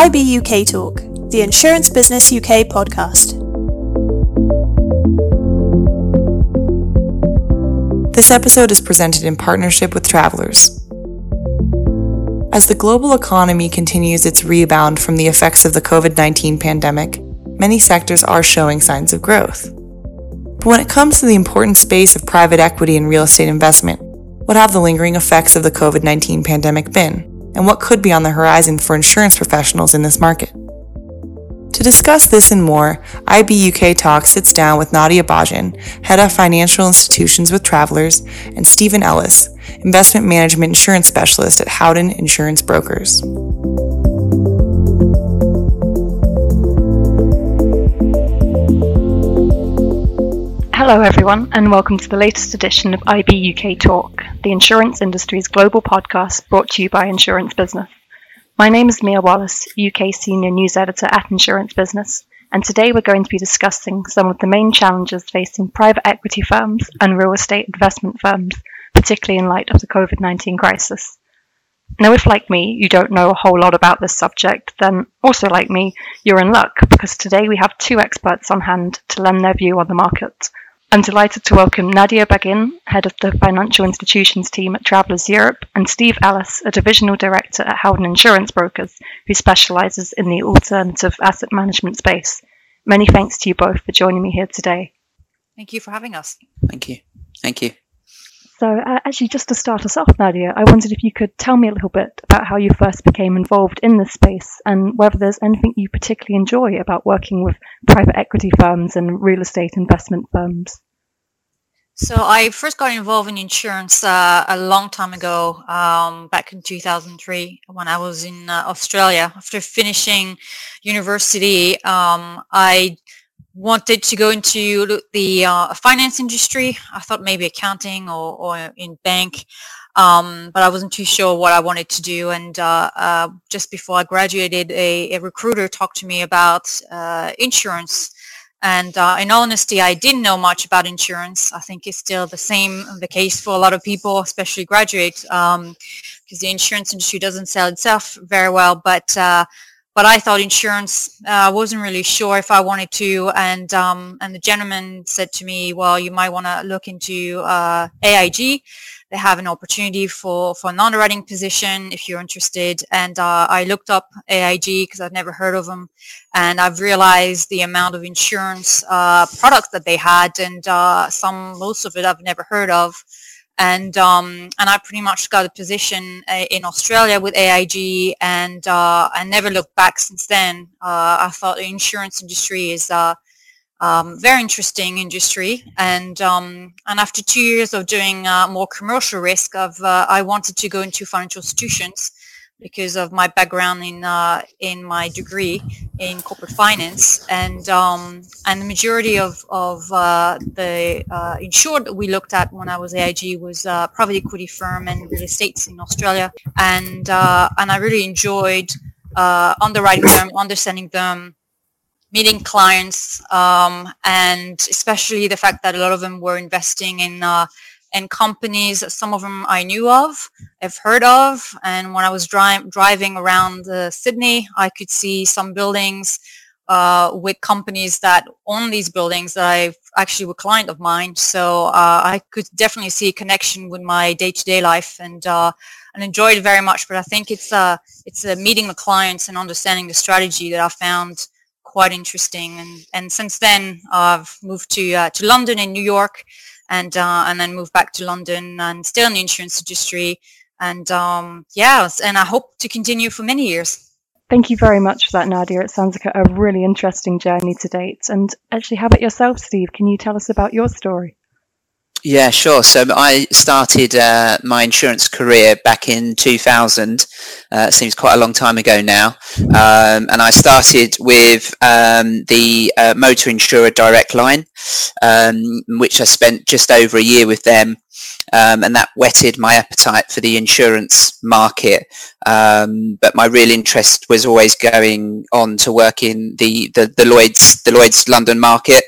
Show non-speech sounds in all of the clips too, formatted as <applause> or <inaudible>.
IB UK Talk, the Insurance Business UK podcast. This episode is presented in partnership with Travelers. As the global economy continues its rebound from the effects of the COVID 19 pandemic, many sectors are showing signs of growth. But when it comes to the important space of private equity and real estate investment, what have the lingering effects of the COVID 19 pandemic been? And what could be on the horizon for insurance professionals in this market? To discuss this and more, IB UK Talk sits down with Nadia Bagijn, Head of Financial Institutions with Travelers, and Stephen Ellis, Investment Management Insurance Specialist at Howden Insurance Brokers. Hello, everyone, and welcome to the latest edition of IB UK Talk, the insurance industry's global podcast brought to you by Insurance Business. My name is Mia Wallace, UK Senior News Editor at Insurance Business, and today we're going to be discussing some of the main challenges facing private equity firms and real estate investment firms, particularly in light of the COVID 19 crisis. Now, if like me, you don't know a whole lot about this subject, then also like me, you're in luck because today we have two experts on hand to lend their view on the market I'm delighted to welcome Nadia Bagijn, head of the financial institutions team at Travelers Europe, and Steve Ellis, a divisional director at Howden Insurance Brokers, who specializes in the alternative asset management space. Many thanks to you both for joining me here today. Thank you for having us. Thank you. Thank you. So, uh, actually, just to start us off, Nadia, I wondered if you could tell me a little bit about how you first became involved in this space and whether there's anything you particularly enjoy about working with private equity firms and real estate investment firms. So I first got involved in insurance uh, a long time ago, um, back in 2003, when I was in uh, Australia. After finishing university, um, I wanted to go into the uh, finance industry. I thought maybe accounting or, or in bank, um, but I wasn't too sure what I wanted to do. And uh, uh, just before I graduated, a, a, recruiter talked to me about uh, insurance and uh, in honesty, I didn't know much about insurance. I think it's still the same the case for a lot of people, especially graduates, because um, the insurance industry doesn't sell itself very well. But uh, but I thought insurance. I uh, wasn't really sure if I wanted to, and um, and the gentleman said to me, "Well, you might want to look into uh, AIG." they have an opportunity for, for an underwriting position if you're interested. And uh, I looked up AIG because I'd never heard of them. And I've realized the amount of insurance uh, products that they had and uh, some, most of it I've never heard of. And, um, and I pretty much got a position uh, in Australia with AIG and uh, I never looked back since then. Uh, I thought the insurance industry is um, very interesting industry. And um, and after two years of doing uh, more commercial risk, of uh, I wanted to go into financial institutions because of my background in uh, in my degree in corporate finance. And um, and the majority of of uh, the uh, insured that we looked at when I was AIG was uh, private equity firm and real estates in Australia. And and I really enjoyed underwriting them, understanding them meeting clients um, and especially the fact that a lot of them were investing in uh, in companies some of them I knew of, I've heard of, and when I was dri- driving around uh, Sydney, I could see some buildings uh, with companies that own these buildings that I actually were client of mine. So uh, I could definitely see a connection with my day-to-day life and uh, and enjoyed it very much. But I think it's uh, it's meeting the clients and understanding the strategy that I found quite interesting. And and since then, I've moved to uh, to London and New York, and uh, and then moved back to London and still in the insurance industry. And um, yeah, and I hope to continue for many years. Thank you very much for that, Nadia. It sounds like a really interesting journey to date. And actually, how about yourself, Steve? Can you tell us about your story? Yeah, sure. So I started uh, my insurance career back in 2000. Uh, seems quite a long time ago now. Um, and I started with um, the uh, motor insurer Direct Line, um, which I spent just over a year with them. Um, and that whetted my appetite for the insurance market. Um, but my real interest was always going on to work in the, the, the Lloyd's the Lloyd's London market.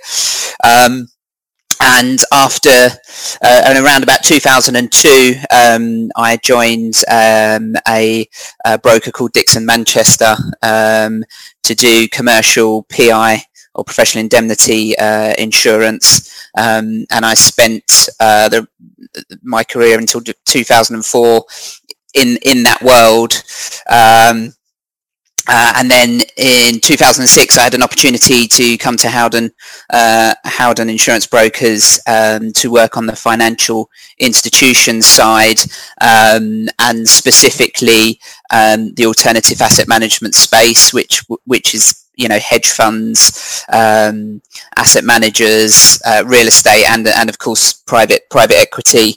And after uh, and around about 2002 um, I joined um, a, a, broker called Dixon Manchester um, to do commercial PI or professional indemnity uh, insurance. Um, and I spent uh, the, my career until 2004 in in that world. Um, uh, and then in 2006, I had an opportunity to come to Howden, uh, Howden Insurance Brokers um, to work on the financial institutions side um, and specifically um, the alternative asset management space, which which is you know hedge funds, um, asset managers, uh, real estate, and and of course private private equity.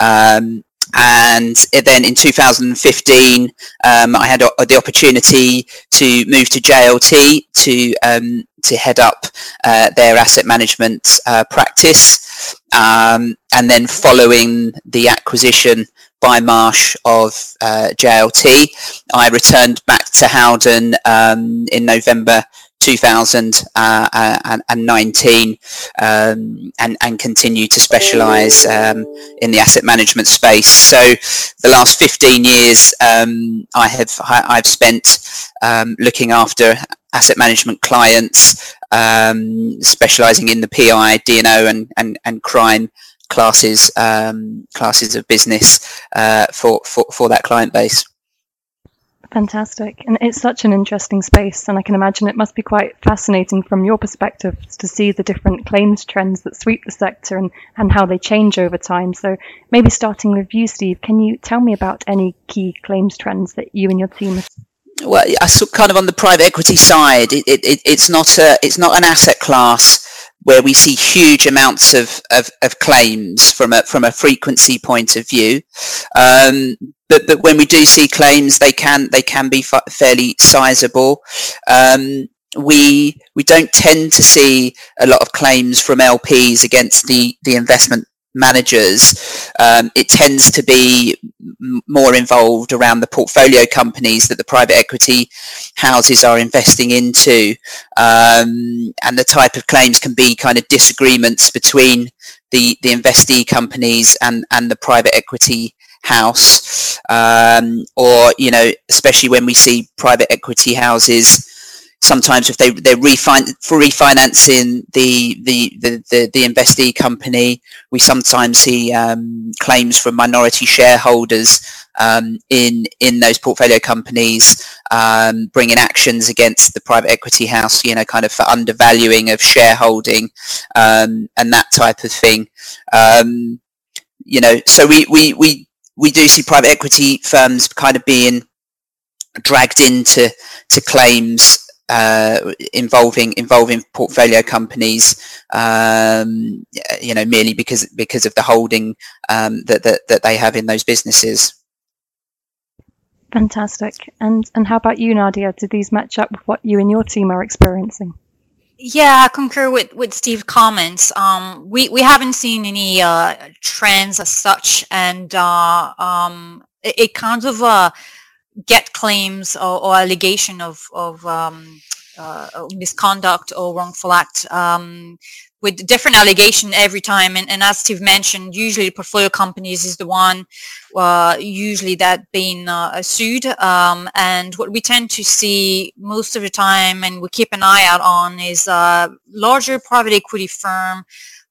Um, and then in 2015 um, I had the opportunity to move to JLT to um, to head up uh, their asset management uh, practice. Um, and then following the acquisition by Marsh of uh, JLT I returned back to Howden um, in November 2019 uh, um, and, and continue to specialize um, in the asset management space. So the last 15 years um, I have I've spent um, looking after asset management clients, um, specializing in the PI, D&O and, and, and crime classes um, classes of business uh, for, for, for that client base. Fantastic. And it's such an interesting space. And I can imagine it must be quite fascinating from your perspective to see the different claims trends that sweep the sector and, and how they change over time. So maybe starting with you, Steve, can you tell me about any key claims trends that you and your team have well, I saw kind of on the private equity side, it, it, it's not a, it's not an asset class where we see huge amounts of, of, of claims from a from a frequency point of view. Um, but but when we do see claims, they can they can be fa- fairly sizable. Um, we we don't tend to see a lot of claims from LPs against the the investment managers. Um, it tends to be m- more involved around the portfolio companies that the private equity houses are investing into, um, and the type of claims can be kind of disagreements between the the investee companies and and the private equity house, um, or you know, especially when we see private equity houses. Sometimes, if they they're refin- for refinancing the, the the, the the investee company, we sometimes see um, claims from minority shareholders um, in in those portfolio companies, um, bringing actions against the private equity house, you know, kind of for undervaluing of shareholding um, and that type of thing. Um, you know, so we, we, we we do see private equity firms kind of being dragged into to claims uh, involving involving portfolio companies, um, you know, merely because because of the holding um, that, that that they have in those businesses. Fantastic. And and how about you, Nadia? Do these match up with what you and your team are experiencing? Yeah, I concur with, with Steve's comments. Um, we, we haven't seen any uh, trends as such, and uh, um, it, it, kind of uh, get claims or, or, allegation of, of um, uh, misconduct or wrongful act um, with different allegation every time. And, and, as Steve mentioned, usually portfolio companies is the one uh, usually that being uh, sued. Um, and what we tend to see most of the time and we keep an eye out on is uh, larger private equity firm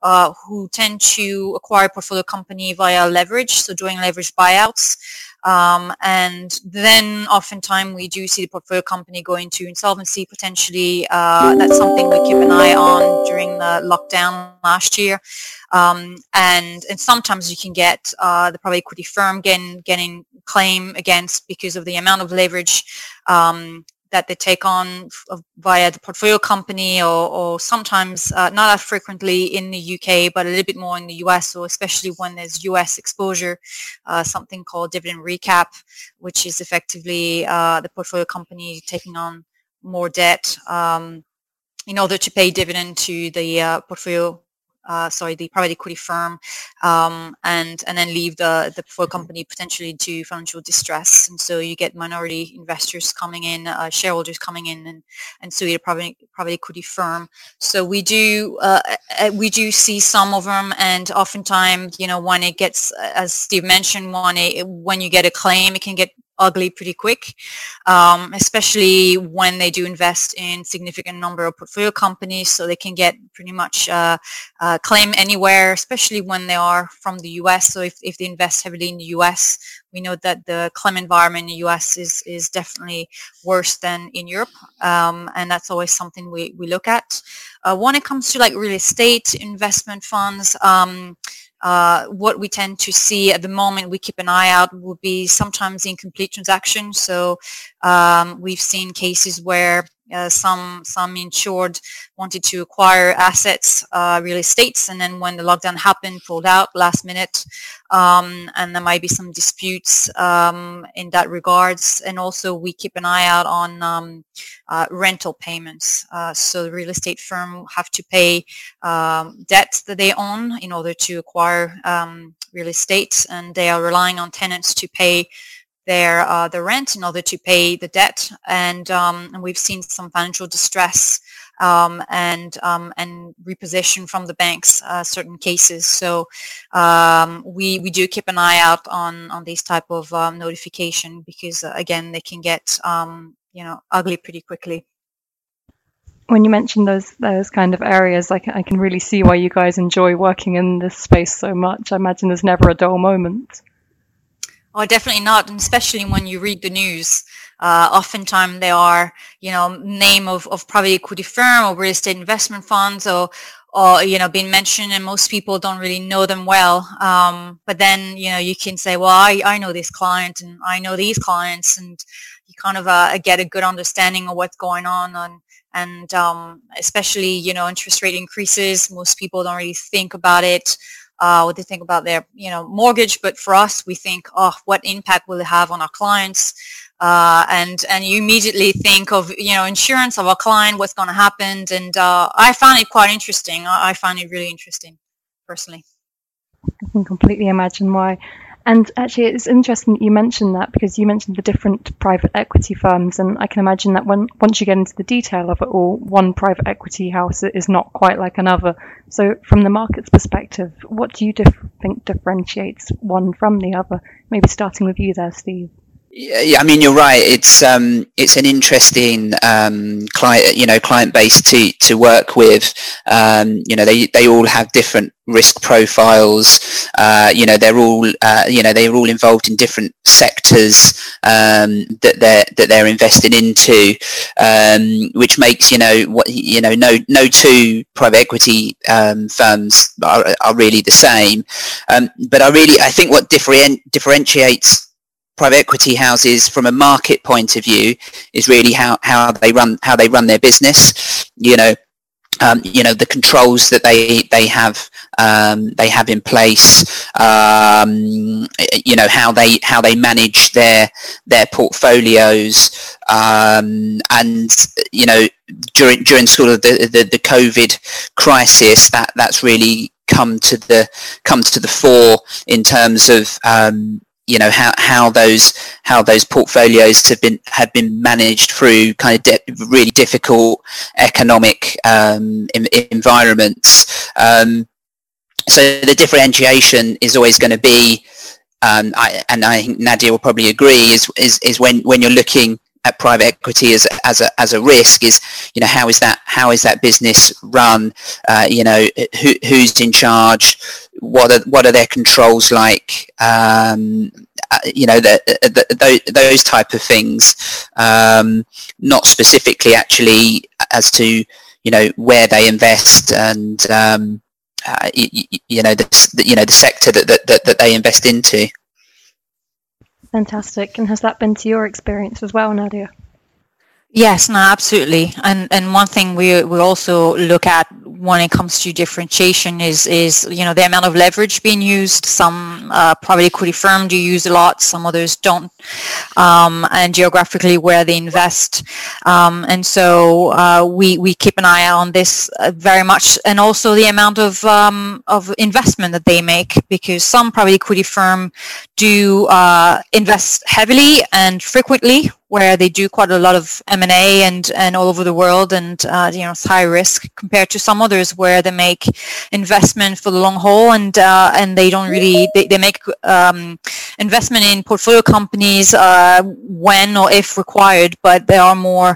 uh, who tend to acquire portfolio company via leverage, so doing leverage buyouts. Um, and then oftentimes we do see the portfolio company go into insolvency potentially. Uh, that's something we keep an eye on during the lockdown last year. Um, and, and sometimes you can get uh, the private equity firm getting, getting claim against because of the amount of leverage um, that they take on via the portfolio company or, or sometimes uh, not as frequently in the UK, but a little bit more in the US, or especially when there's US exposure, uh, something called dividend recap, which is effectively uh, the portfolio company taking on more debt um, in order to pay dividend to the uh, portfolio uh, sorry, the private equity firm, um, and and then leave the the portfolio company potentially to financial distress. And so you get minority investors coming in, uh, shareholders coming in, and and so you private private equity firm. So we do uh, we do see some of them, and oftentimes, you know, when it gets, as Steve mentioned, when it, when you get a claim, it can get ugly pretty quick, um, especially when they do invest in significant number of portfolio companies. So they can get pretty much uh, uh, claim anywhere, especially when they are from the US. So if, if they invest heavily in the US, we know that the claim environment in the US is, is definitely worse than in Europe. Um, and that's always something we, we look at. Uh, when it comes to like real estate investment funds, um, uh, what we tend to see at the moment, we keep an eye out, would be sometimes incomplete transactions. So um, we've seen cases where uh, some some insured wanted to acquire assets, uh, real estates, and then when the lockdown happened, pulled out last minute, um, and there might be some disputes um, in that regards. And also, we keep an eye out on um, uh, rental payments. Uh, so the real estate firm have to pay um, debts that they own in order to acquire um, real estate, and they are relying on tenants to pay their uh, the rent in order to pay the debt, and, um, and we've seen some financial distress um, and um, and repossession from the banks uh, certain cases. So um, we we do keep an eye out on on these type of um, notification because uh, again they can get um, you know ugly pretty quickly. When you mention those those kind of areas, I can, I can really see why you guys enjoy working in this space so much. I imagine there's never a dull moment. Oh, definitely not, and especially when you read the news. Uh, oftentimes they are, you know, name of, of private equity firm or real estate investment funds or, or, you know, being mentioned and most people don't really know them well. Um, but then, you know, you can say, well, I, I know this client and I know these clients and you kind of uh, get a good understanding of what's going on and, and um, especially, you know, interest rate increases. Most people don't really think about it uh, what they think about their you know mortgage. But for us, we think, oh, what impact will it have on our clients? Uh, and and you immediately think of you know insurance of our client, what's going to happen. And uh, I found it quite interesting. I, I it really interesting, personally. I can completely imagine why. And actually, it's interesting that you mentioned that because you mentioned the different private equity firms, and I can imagine that when once you get into the detail of it all, one private equity house is not quite like another. So, from the market's perspective, what do you think differentiates one from the other? Maybe starting with you there, Steve. Yeah, I mean you're right. It's um, it's an interesting um, client, you know, client base to to work with. Um, you know, they they all have different risk profiles. Uh, you know, they're all uh, you know they're all involved in different sectors um, that they're that they're investing into, um, which makes you know what you know no no two private equity um, firms are, are really the same. Um, but I really I think what different, differentiates private equity houses from a market point of view is really how, how they run how they run their business. You know um, you know the controls that they they have um, they have in place um, you know how they how they manage their their portfolios um, and you know during during sort of the, the, the COVID crisis that that's really come to the comes to the fore in terms of um, you know how, how those how those portfolios have been have been managed through kind of de- really difficult economic um, in, environments. Um, so the differentiation is always going to be, um, I, and I think Nadia will probably agree, is, is is when when you're looking at private equity as as a as a risk is you know how is that how is that business run uh, you know who who's in charge what are what are their controls like um, uh, you know the, the, the, those type of things um, not specifically actually as to you know where they invest and um, uh, you, you, know the, you know the sector that, that, that they invest into Fantastic. And has that been to your experience as well, Nadia? Yes, no, absolutely. And and one thing we we also look at when it comes to differentiation is is you know the amount of leverage being used. Some uh, private equity firms do use a lot, some others don't, um, and geographically where they invest. Um, and so uh, we we keep an eye on this uh, very much, and also the amount of um, of investment that they make, because some private equity firm do uh, invest heavily and frequently where they do quite a lot of M&A and, and all over the world and, uh, you know, it's high risk compared to some others where they make investment for the long haul and, uh, and they don't really, they, they make um, investment in portfolio companies uh, when or if required, but they are more,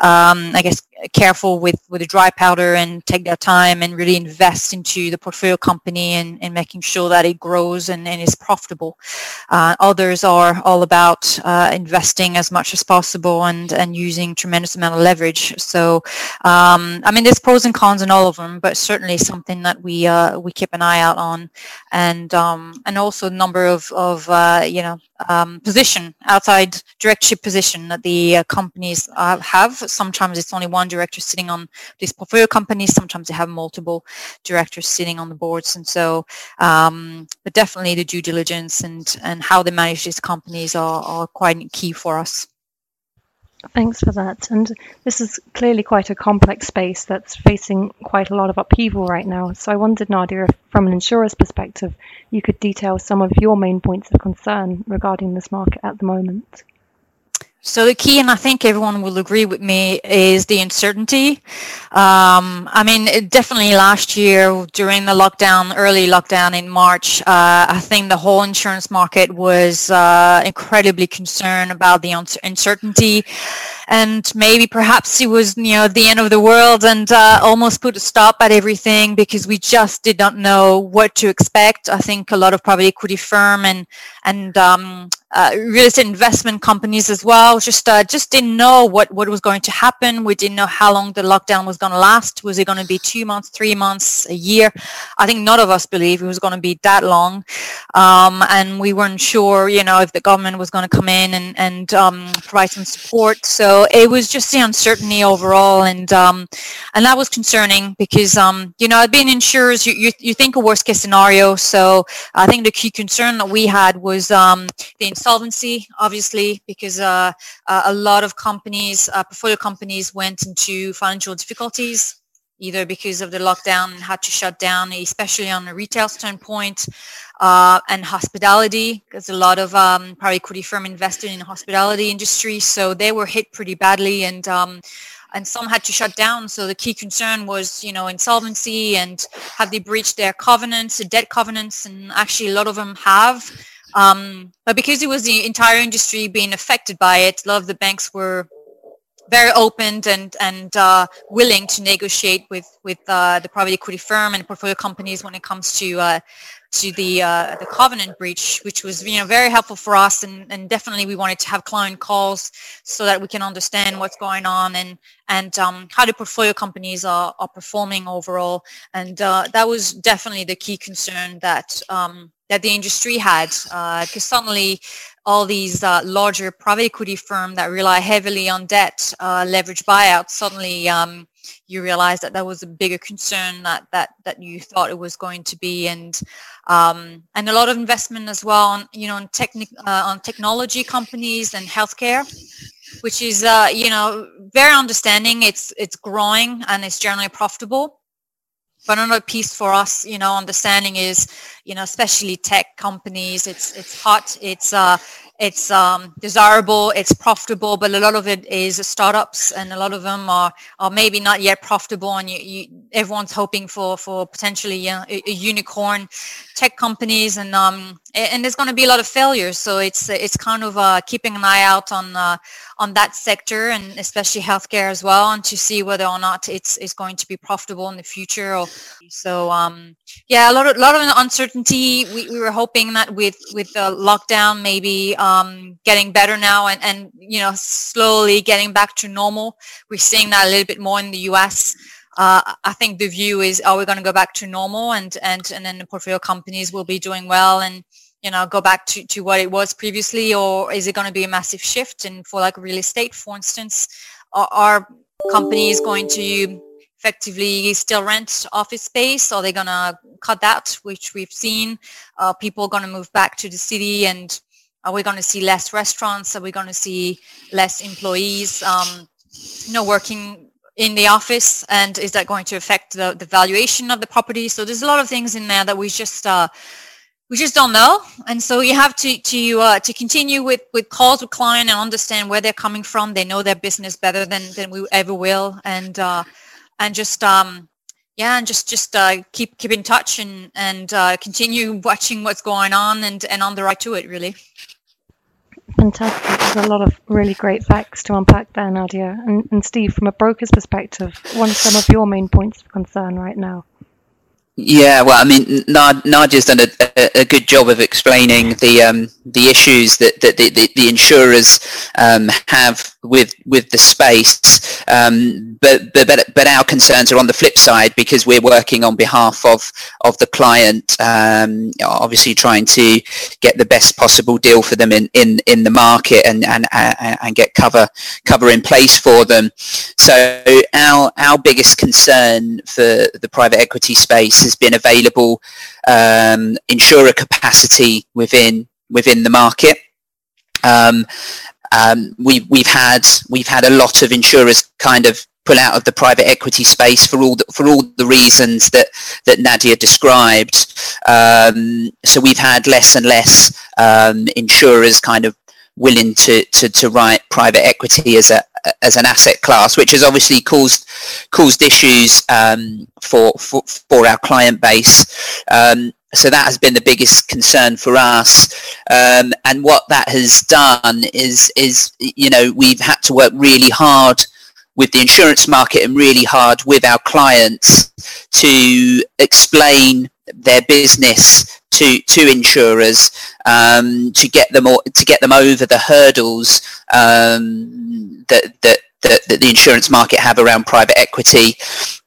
um, I guess, careful with, with the dry powder and take their time and really invest into the portfolio company and, and making sure that it grows and, and is profitable. Uh, others are all about uh, investing as much as possible and, and using tremendous amount of leverage. So, um, I mean, there's pros and cons in all of them, but certainly something that we uh, we keep an eye out on, and um, and also a number of of uh, you know um, position outside directorship position that the uh, companies uh, have. Sometimes it's only one director sitting on these portfolio companies. Sometimes they have multiple directors sitting on the boards, and so um, but definitely the due diligence and and how they manage these companies are, are quite key for us. Thanks for that. And this is clearly quite a complex space that's facing quite a lot of upheaval right now. So I wondered, Nadia, if from an insurer's perspective, you could detail some of your main points of concern regarding this market at the moment. So the key, and I think everyone will agree with me, is the uncertainty. Um, I mean, definitely last year during the lockdown, early lockdown in March, uh, I think the whole insurance market was uh, incredibly concerned about the uncertainty and maybe perhaps it was you know the end of the world and uh, almost put a stop at everything because we just did not know what to expect. I think a lot of private equity firm and and um, uh, real estate investment companies as well just uh, just didn't know what what was going to happen. We didn't know how long the lockdown was going to last. Was it going to be two months, three months, a year? I think none of us believed it was going to be that long, um, and we weren't sure, you know, if the government was going to come in and and um, provide some support. It was just the uncertainty overall, and um, and that was concerning because um, you know, being insurers, you, you, you think a worst case scenario. So I think the key concern that we had was um, the insolvency, obviously, because uh, a lot of companies, uh, portfolio companies, went into financial difficulties either because of the lockdown and had to shut down, especially on a retail standpoint, uh, and hospitality, because a lot of um, private equity firm invested in the hospitality industry, so they were hit pretty badly, and um, and some had to shut down. So the key concern was, you know, insolvency and have they breached their covenants, the debt covenants, and actually a lot of them have. Um, but because it was the entire industry being affected by it, a lot of the banks were very open and and uh, willing to negotiate with with uh, the private equity firm and portfolio companies when it comes to uh, to the uh, the covenant breach, which was you know very helpful for us, and, and definitely we wanted to have client calls so that we can understand what's going on and and um, how the portfolio companies are, are performing overall, and uh, that was definitely the key concern that um, that the industry had, because uh, suddenly all these uh, larger private equity firms that rely heavily on debt, uh, leverage buyouts, suddenly um, you realize that that was a bigger concern that that that you thought it was going to be, and um, and a lot of investment as well on you know on technic uh, on technology companies and healthcare, which is uh, you know very understanding. It's it's growing and it's generally profitable. But another piece for us, you know, understanding is, you know, especially tech companies, it's it's hot, it's uh, it's um, desirable, it's profitable, but a lot of it is startups, and a lot of them are, are maybe not yet profitable, and you, you, everyone's hoping for for potentially a, a, unicorn tech companies, and um, and there's going to be a lot of failures. So it's it's kind of uh, keeping an eye out on uh, on that sector, and especially healthcare as well, and to see whether or not it's it's going to be profitable in the future. Or so um, yeah, a lot of lot of uncertainty. We, we were hoping that with with the lockdown, maybe um, getting better now and, and, you know, slowly getting back to normal. We're seeing that a little bit more in the US. Uh, I think the view is, are we going to go back to normal and, and, and then the portfolio companies will be doing well and, you know, go back to, to what it was previously or is it going to be a massive shift? And for like real estate, for instance, are, are companies going to effectively still rent office space? Are they going to cut that, which we've seen? Are people going to move back to the city and are we going to see less restaurants? Are we going to see less employees, um, you know, working in the office? And is that going to affect the, the valuation of the property? So there's a lot of things in there that we just uh, we just don't know. And so you have to to uh, to continue with with calls with client and understand where they're coming from. They know their business better than than we ever will, and uh, and just um, yeah, and just just uh, keep keep in touch and and uh, continue watching what's going on and and on the right to it really. Fantastic. There's a lot of really great facts to unpack there, Nadia. And, and Steve, from a broker's perspective, what are some of your main points of concern right now? Yeah, well, I mean, Nadia's done a, a, good job of explaining the um, the issues that, that the, the, the insurers um, have with with the space, um, but, but but our concerns are on the flip side because we're working on behalf of of the client, um, obviously trying to get the best possible deal for them in, in, in the market and, and and get cover cover in place for them. So our our biggest concern for the private equity space has been available um, insurer capacity within within the market. Um, um, we, we've had we've had a lot of insurers kind of pull out of the private equity space for all the, for all the reasons that that Nadia described. Um, so we've had less and less um, insurers kind of willing to, to, to write private equity as a as an asset class, which has obviously caused caused issues um, for, for for our client base. Um, so that has been the biggest concern for us. Um, and what that has done is is you know we've had to work really hard with the insurance market and really hard with our clients to explain their business to to insurers um, to get them or, to get them over the hurdles um, that, that that that the insurance market have around private equity.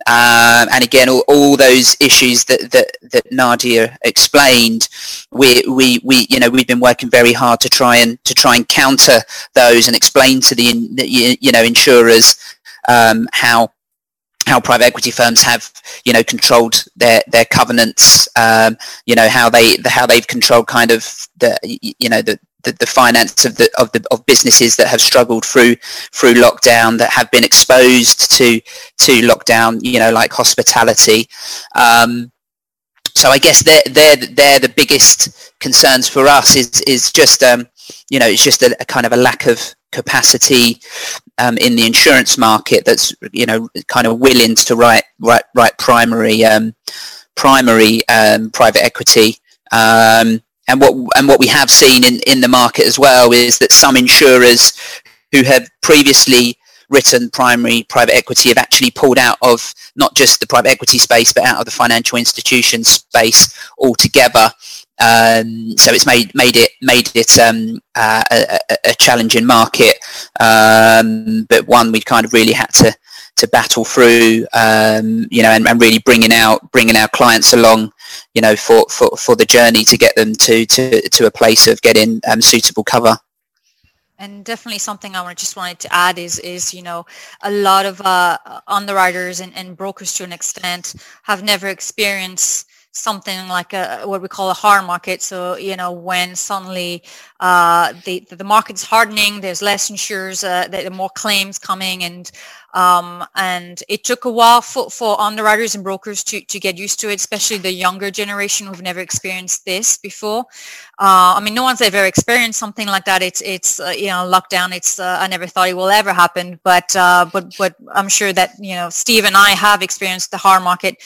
Um, and again all, all those issues that, that that Nadia explained we we we you know we've been working very hard to try and to try and counter those and explain to the you know insurers um, how how private equity firms have you know controlled their their covenants um, you know how they how they've controlled kind of the you know the the, the finance of the of the of businesses that have struggled through through lockdown that have been exposed to to lockdown you know like hospitality. Um, so I guess they're they're they're the biggest concerns for us is is just um, you know it's just a, a kind of a lack of capacity um, in the insurance market that's you know kind of willing to write write, write primary um, primary um, private equity. Um, and what and what we have seen in, in the market as well is that some insurers who have previously written primary private equity have actually pulled out of not just the private equity space but out of the financial institution space altogether. Um, so it's made made it made it um, uh, a, a, challenging market, um, but one we kind of really had to to battle through, um, you know, and, and, really bringing out bringing our clients along, you know, for, for, for the journey to get them to to, to a place of getting um, suitable cover. And definitely something I just wanted to add is, is you know, a lot of uh, underwriters and, and brokers to an extent have never experienced something like a what we call a hard market. So you know when suddenly uh, the the market's hardening, there's less insurers, uh, there are more claims coming, and um, and it took a while for, for underwriters and brokers to, to get used to it, especially the younger generation who've never experienced this before. Uh, I mean, no one's ever experienced something like that. It's it's uh, you know lockdown. It's uh, I never thought it will ever happen, but uh, but but I'm sure that you know Steve and I have experienced the hard market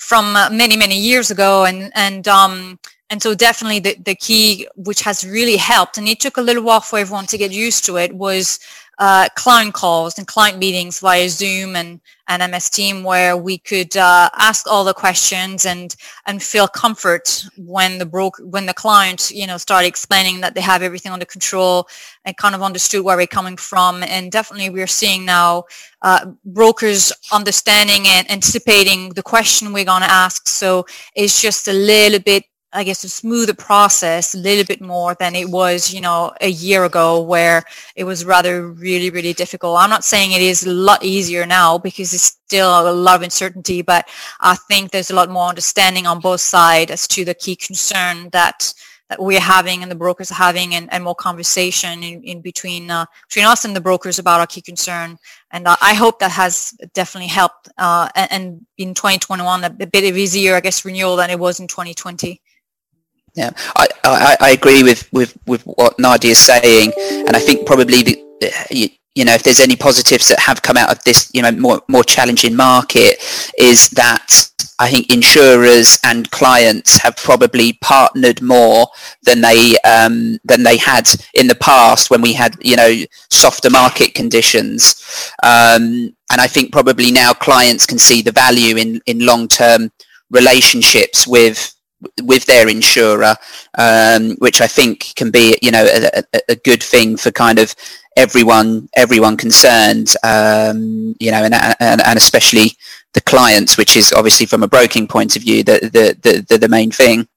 from uh, many many years ago and and um and so definitely the, the key which has really helped and it took a little while for everyone to get used to it was uh, client calls and client meetings via Zoom and, and MS Team where we could uh, ask all the questions and and feel comfort when the broker when the client you know started explaining that they have everything under control and kind of understood where we're coming from. And definitely we're seeing now uh, brokers understanding and anticipating the question we're going to ask. So it's just a little bit I guess to smooth the process a little bit more than it was, you know, a year ago where it was rather really, really difficult. I'm not saying it is a lot easier now because it's still a lot of uncertainty, but I think there's a lot more understanding on both sides as to the key concern that that we're having and the brokers are having and, and more conversation in, in between uh, between us and the brokers about our key concern. And uh, I hope that has definitely helped uh, and, and in 2021 a bit of easier, I guess, renewal than it was in 2020. Yeah, I, I, I agree with, with, with what Nadia is saying, and I think probably the, you, you know if there's any positives that have come out of this you know more more challenging market is that I think insurers and clients have probably partnered more than they um, than they had in the past when we had you know softer market conditions, um, and I think probably now clients can see the value in in long term relationships with with their insurer, um, which I think can be, you know, a, a, good thing for kind of everyone, everyone concerned, um, you know, and, and, and, especially the clients, which is obviously from a broking point of view, the, the, the, the main thing.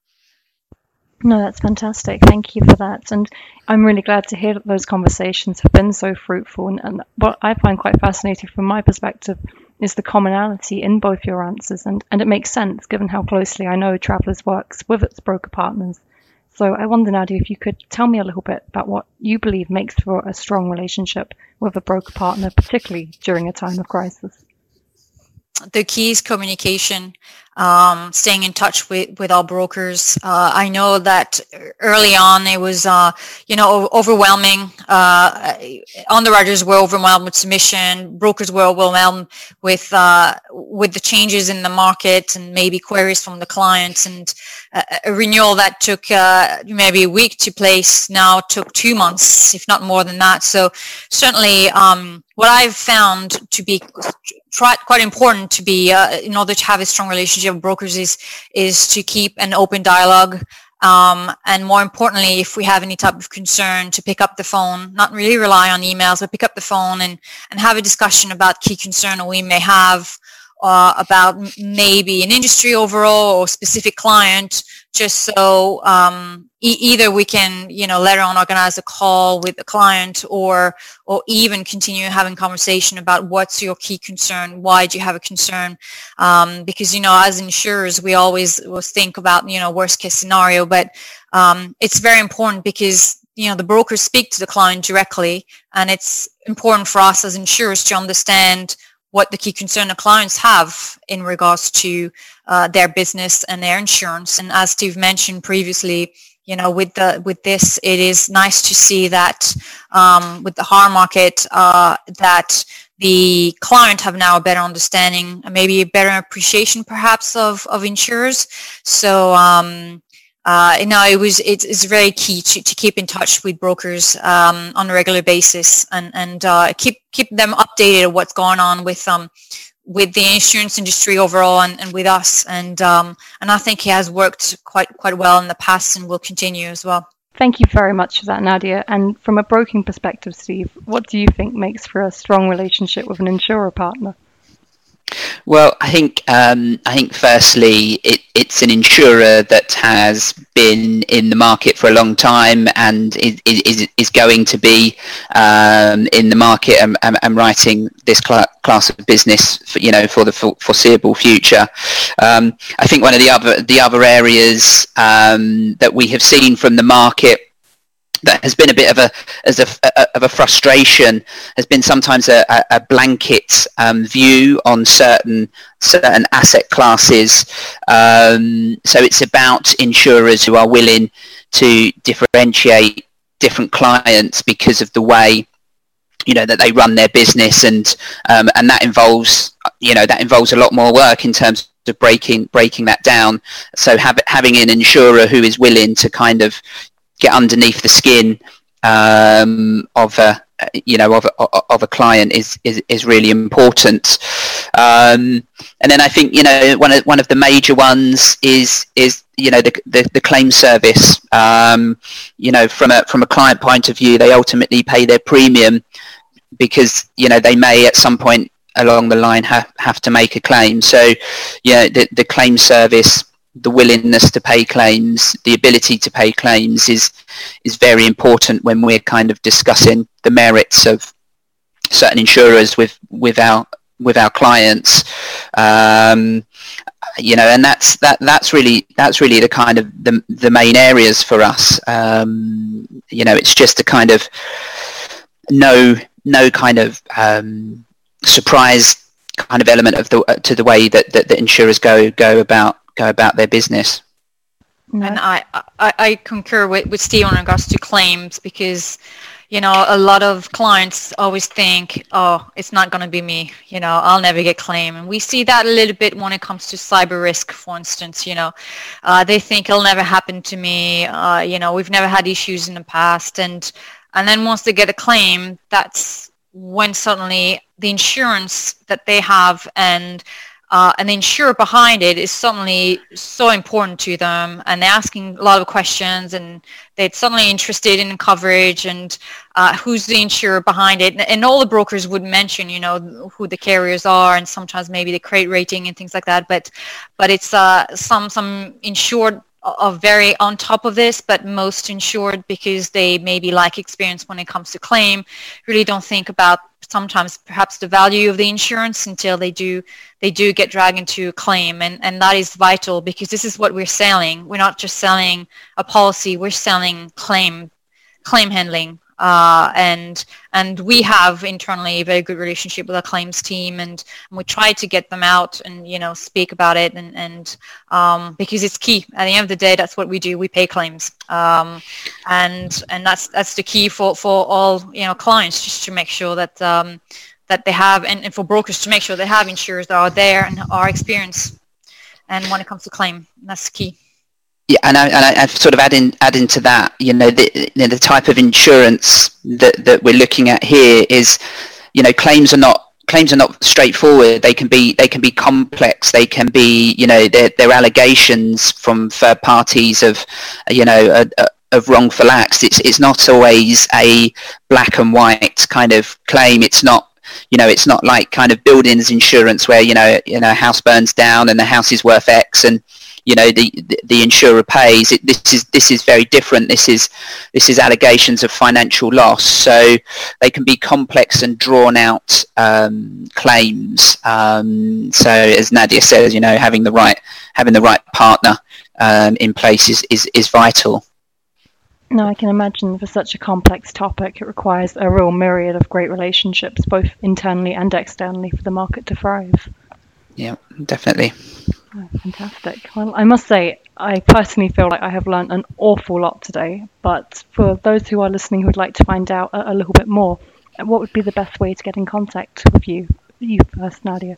No, that's fantastic. Thank you for that. And I'm really glad to hear that those conversations have been so fruitful. And, and what I find quite fascinating from my perspective is the commonality in both your answers, and, and it makes sense given how closely I know Travelers works with its broker partners. So I wonder, Nadia, if you could tell me a little bit about what you believe makes for a strong relationship with a broker partner, particularly during a time of crisis. The key is communication um, staying in touch with, with our brokers. Uh, I know that early on it was, uh, you know, overwhelming. Uh, underwriters were overwhelmed with submission. Brokers were overwhelmed with uh, with the changes in the market and maybe queries from the clients. And a renewal that took uh, maybe a week to place now took two months, if not more than that. So certainly. Um, what I've found to be quite important to be uh, in order to have a strong relationship with brokers is is to keep an open dialogue. Um, and more importantly if we have any type of concern to pick up the phone not really rely on emails but pick up the phone and and have a discussion about key concern we may have uh, about maybe an industry overall or specific client just so um, e- either we can you know later on organize a call with the client or or even continue having conversation about what's your key concern why do you have a concern um, because you know as insurers we always will think about you know worst case scenario but um, it's very important because you know the brokers speak to the client directly and it's important for us as insurers to understand what the key concern the clients have in regards to uh, their business and their insurance. And as Steve mentioned previously, you know, with the with this, it is nice to see that um, with the hard market uh, that the client have now a better understanding, maybe a better appreciation, perhaps, of of insurers. So um, uh, you know, it was it's very key to, to keep in touch with brokers um, on a regular basis and and uh, keep keep them updated of what's going on with um with the insurance industry overall and, and with us and um, and I think he has worked quite quite well in the past and will continue as well. Thank you very much for that, Nadia. And from a broking perspective, Steve, what do you think makes for a strong relationship with an insurer partner? Well, I think um, I think firstly it, it's an insurer that has been in the market for a long time and is, is, is going to be um, in the market and, and, writing this cl- class of business, for, you know, for the foreseeable future. Um, I think one of the other the other areas um, that we have seen from the market that has been a bit of a as a, a of a frustration has been sometimes a, a blanket um, view on certain certain asset classes. Um, so it's about insurers who are willing to differentiate different clients because of the way you know that they run their business and um, and that involves you know that involves a lot more work in terms of breaking breaking that down so have, having an insurer who is willing to kind of get underneath the skin um, of a you know of, of a client is, is, is really important. Um, and then I think you know one of one of the major ones is is you know the the, the claim service. Um, you know from a from a client point of view they ultimately pay their premium because you know they may at some point along the line have, have to make a claim. So yeah the, the claim service the willingness to pay claims, the ability to pay claims is is very important when we're kind of discussing the merits of certain insurers with with our with our clients. Um, you know, and that's that that's really that's really the kind of the the main areas for us. Um, you know, it's just a kind of no no kind of um, surprise kind of element of the to the way that, that the insurers go go about go about their business. And I, I, I concur with, with Steve in regards to claims because you know, a lot of clients always think, oh, it's not going to be me, you know, I'll never get claim. And we see that a little bit when it comes to cyber risk, for instance, you know, uh, they think it'll never happen to me. Uh, you know, we've never had issues in the past. And, and then once they get a claim, that's when suddenly the insurance that they have and uh, and the insurer behind it is suddenly so important to them and they're asking a lot of questions and they're suddenly interested in coverage and uh, who's the insurer behind it. And, and, all the brokers would mention you know who the carriers are and sometimes maybe the credit rating and things like that but but it's uh, some some insured are very on top of this, but most insured because they maybe lack experience when it comes to claim, really don't think about sometimes perhaps the value of the insurance until they do they do get dragged into a claim. And, and that is vital because this is what we're selling. We're not just selling a policy, we're selling claim claim handling uh, and and we have internally a very good relationship with our claims team, and, and, we try to get them out and you know speak about it, and and um, because it's key. At the end of the day, that's what we do. We pay claims, um, and and that's that's the key for for all you know clients, just to make sure that. Um, that they have, and, and for brokers to make sure they have insurers that are there and are experienced, and when it comes to claim, that's key. Yeah, and I, and I, sort of adding adding to that, you know, the, you know, the type of insurance that, that we're looking at here is, you know, claims are not claims are not straightforward. They can be they can be complex. They can be, you know, they're, they're allegations from third parties of, you know, a, a, of wrongful acts. It's it's not always a black and white kind of claim. It's not you know, it's not like kind of buildings insurance where you know, you know, a house burns down and the house is worth X, and you know the the insurer pays. It, this is this is very different. This is this is allegations of financial loss. So they can be complex and drawn out um, claims. Um, so as Nadia says, you know, having the right having the right partner um, in place is, is, is vital. No, I can imagine for such a complex topic, it requires a real myriad of great relationships, both internally and externally, for the market to thrive. Yeah, definitely. Oh, fantastic. Well, I must say, I personally feel like I have learned an awful lot today. But for those who are listening who would like to find out a, a little bit more, what would be the best way to get in contact with you? You first, Nadia.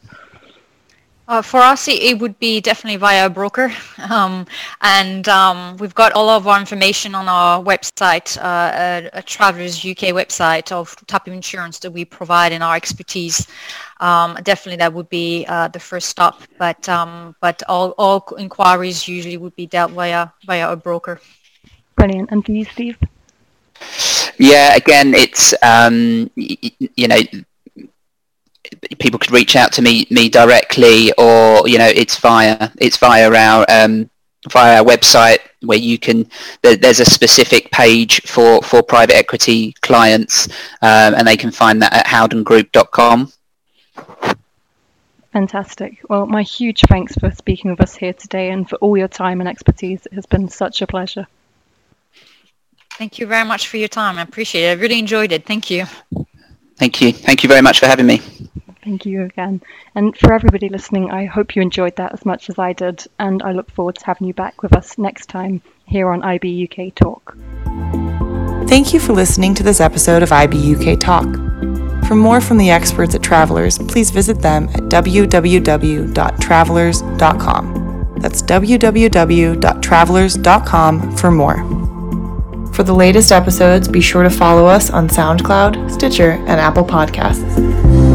Uh, for us, it, it, would be definitely via a broker. <laughs> Um, and um, we've got all of our information on our website, uh, a, a Travelers UK website of type of insurance that we provide and our expertise. Um, definitely that would be uh, the first stop. But um, but all, all inquiries usually would be dealt via, via a broker. Brilliant. And for you, Steve? Yeah, again, it's, um, you know, people could reach out to me me directly, or you know, it's via it's via our um, via our website where you can. There, there's a specific page for for private equity clients, um, and they can find that at howdengroup.com. Fantastic. Well, my huge thanks for speaking with us here today and for all your time and expertise. It has been such a pleasure. Thank you very much for your time. I appreciate it. I really enjoyed it. Thank you. Thank you. Thank you very much for having me. Thank you again. And for everybody listening, I hope you enjoyed that as much as I did, and I look forward to having you back with us next time here on IB UK Talk. Thank you for listening to this episode of IB UK Talk. For more from the experts at Travelers, please visit them at www.travelers.com. That's www.travelers.com for more. For the latest episodes, be sure to follow us on SoundCloud, Stitcher, and Apple Podcasts.